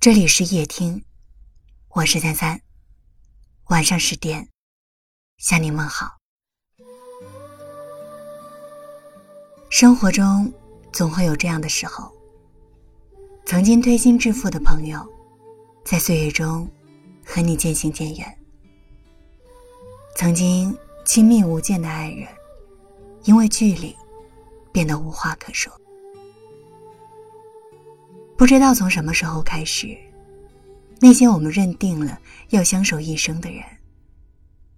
这里是夜听，我是三三。晚上十点，向你问好。生活中总会有这样的时候，曾经推心置腹的朋友，在岁月中和你渐行渐远；曾经亲密无间的爱人，因为距离变得无话可说。不知道从什么时候开始，那些我们认定了要相守一生的人，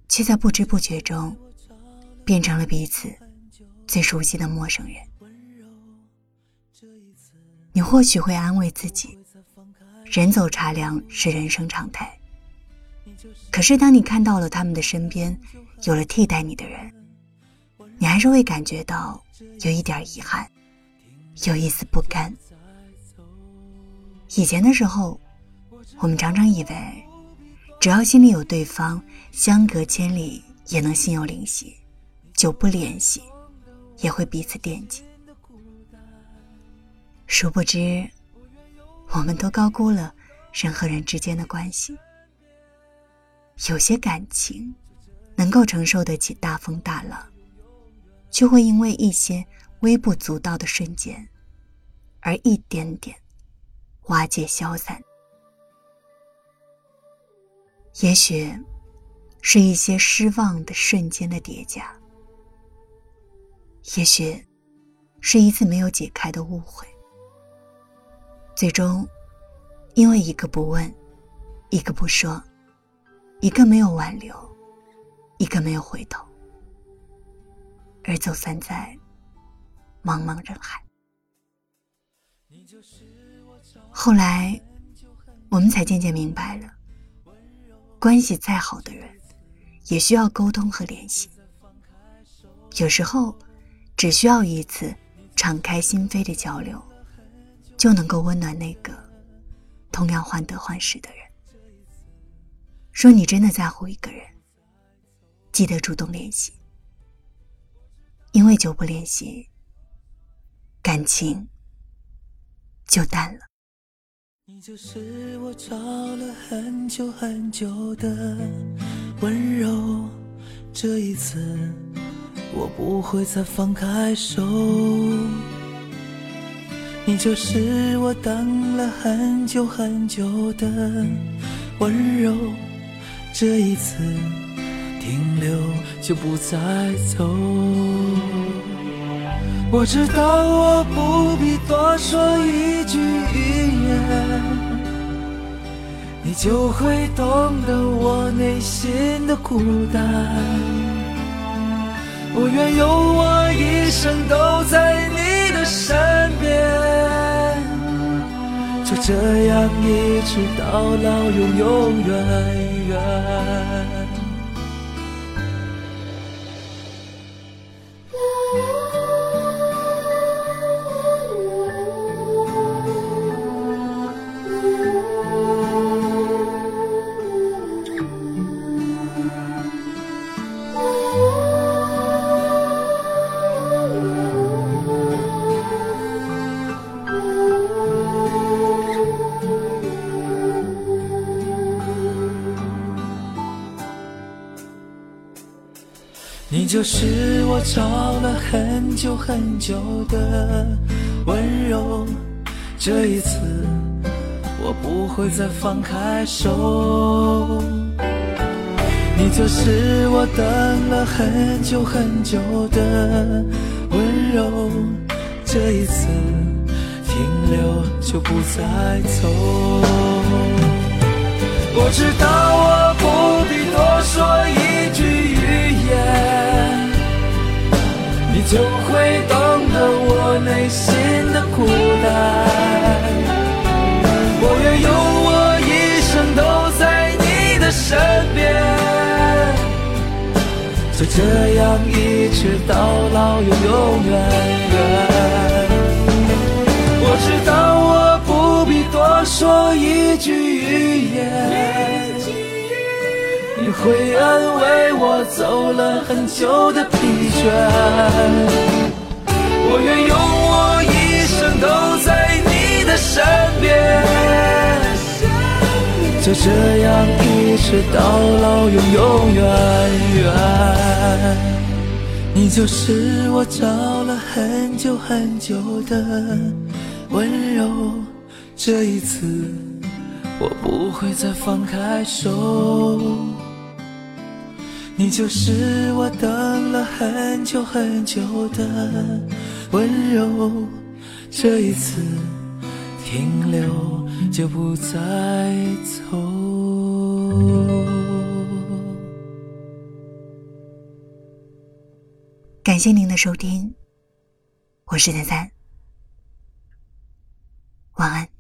却在不知不觉中变成了彼此最熟悉的陌生人。你或许会安慰自己，人走茶凉是人生常态。可是当你看到了他们的身边有了替代你的人，你还是会感觉到有一点遗憾，有一丝不甘。以前的时候，我们常常以为，只要心里有对方，相隔千里也能心有灵犀；久不联系，也会彼此惦记。殊不知，我们都高估了人和人之间的关系。有些感情，能够承受得起大风大浪，却会因为一些微不足道的瞬间，而一点点。瓦解消散，也许是一些失望的瞬间的叠加，也许是一次没有解开的误会，最终因为一个不问，一个不说，一个没有挽留，一个没有回头，而走散在茫茫人海。后来，我们才渐渐明白了，关系再好的人，也需要沟通和联系。有时候，只需要一次敞开心扉的交流，就能够温暖那个同样患得患失的人。说你真的在乎一个人，记得主动联系，因为久不联系，感情就淡了。你就是我找了很久很久的温柔，这一次我不会再放开手。你就是我等了很久很久的温柔，这一次停留就不再走。我知道我不必多说一句语言，你就会懂得我内心的孤单。我愿有我一生都在你的身边，就这样一直到老，永永远远。你就是我找了很久很久的温柔，这一次我不会再放开手。你就是我等了很久很久的温柔，这一次停留就不再走。我知道我就会懂得我内心的孤单。我愿用我一生都在你的身边，就这样一直到老，永永远远。我知道我不必多说一句语言。你会安慰我走了很久的疲就这样一直到老，永永远远。你就是我找了很久很久的温柔，这一次我不会再放开手。你就是我等了很久很久的温柔，这一次停留。就不再走。感谢您的收听，我是三三，晚安。